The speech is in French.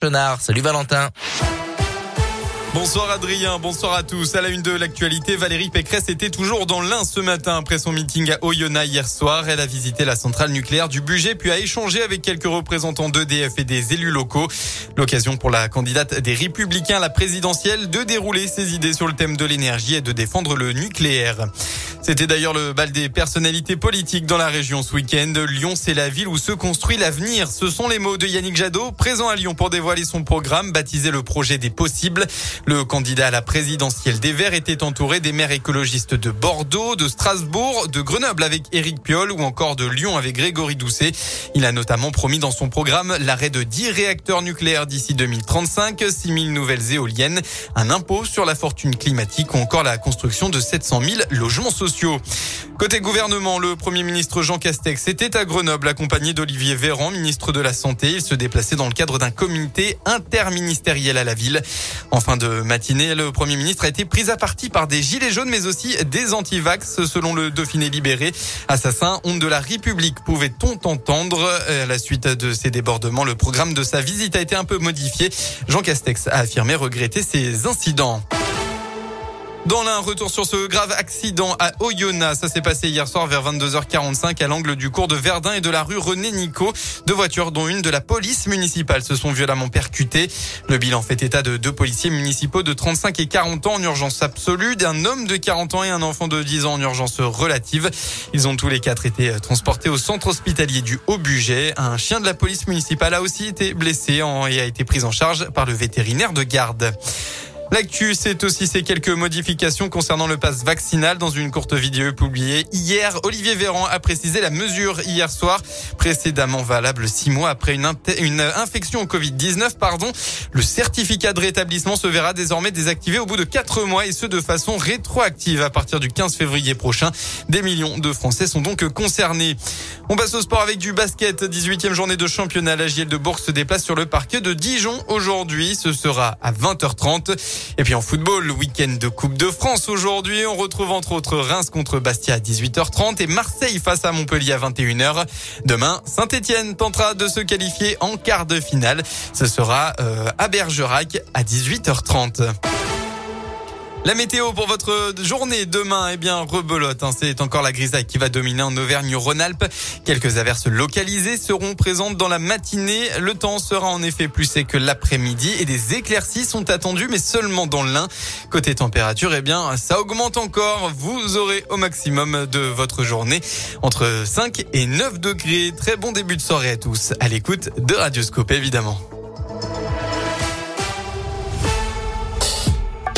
Chenard. Salut Valentin. Bonsoir Adrien, bonsoir à tous. À la une de l'actualité, Valérie Pécresse était toujours dans l'Ain ce matin après son meeting à Oyonnax hier soir. Elle a visité la centrale nucléaire du budget puis a échangé avec quelques représentants d'EDF et des élus locaux. L'occasion pour la candidate des Républicains à la présidentielle de dérouler ses idées sur le thème de l'énergie et de défendre le nucléaire. C'était d'ailleurs le bal des personnalités politiques dans la région ce week-end. Lyon, c'est la ville où se construit l'avenir. Ce sont les mots de Yannick Jadot, présent à Lyon pour dévoiler son programme baptisé le projet des possibles. Le candidat à la présidentielle des Verts était entouré des maires écologistes de Bordeaux, de Strasbourg, de Grenoble avec Éric Piolle ou encore de Lyon avec Grégory Doucet. Il a notamment promis dans son programme l'arrêt de 10 réacteurs nucléaires d'ici 2035, 6 000 nouvelles éoliennes, un impôt sur la fortune climatique ou encore la construction de 700 000 logements sociaux. Côté gouvernement, le Premier ministre Jean Castex était à Grenoble accompagné d'Olivier Véran, ministre de la Santé. Il se déplaçait dans le cadre d'un comité interministériel à la ville. En fin de matinée, le Premier ministre a été pris à partie par des gilets jaunes mais aussi des antivax selon le Dauphiné libéré. Assassin, honte de la République, pouvait-on entendre À la suite de ces débordements, le programme de sa visite a été un peu modifié. Jean Castex a affirmé regretter ces incidents. Dans l'un, retour sur ce grave accident à Oyonnax. Ça s'est passé hier soir vers 22h45 à l'angle du cours de Verdun et de la rue René Nico. Deux voitures, dont une de la police municipale, se sont violemment percutées. Le bilan fait état de deux policiers municipaux de 35 et 40 ans en urgence absolue, d'un homme de 40 ans et un enfant de 10 ans en urgence relative. Ils ont tous les quatre été transportés au centre hospitalier du Haut-Buget. Un chien de la police municipale a aussi été blessé et a été pris en charge par le vétérinaire de garde. L'actu, c'est aussi ces quelques modifications concernant le pass vaccinal. Dans une courte vidéo publiée hier, Olivier Véran a précisé la mesure hier soir, précédemment valable six mois après une, infection au Covid-19. Pardon. Le certificat de rétablissement se verra désormais désactivé au bout de quatre mois et ce de façon rétroactive à partir du 15 février prochain. Des millions de Français sont donc concernés. On passe au sport avec du basket. 18e journée de championnat. La JL de Bourg se déplace sur le parquet de Dijon aujourd'hui. Ce sera à 20h30. Et puis en football, le week-end de Coupe de France aujourd'hui, on retrouve entre autres Reims contre Bastia à 18h30 et Marseille face à Montpellier à 21h. Demain, Saint-Etienne tentera de se qualifier en quart de finale. Ce sera euh, à Bergerac à 18h30. La météo pour votre journée demain, eh bien, rebelote. Hein. C'est encore la grisaille qui va dominer en Auvergne-Rhône-Alpes. Quelques averses localisées seront présentes dans la matinée. Le temps sera en effet plus sec que l'après-midi et des éclaircies sont attendues, mais seulement dans l'Ain. Côté température, eh bien, ça augmente encore. Vous aurez au maximum de votre journée entre 5 et 9 degrés. Très bon début de soirée à tous. À l'écoute de Radioscope, évidemment.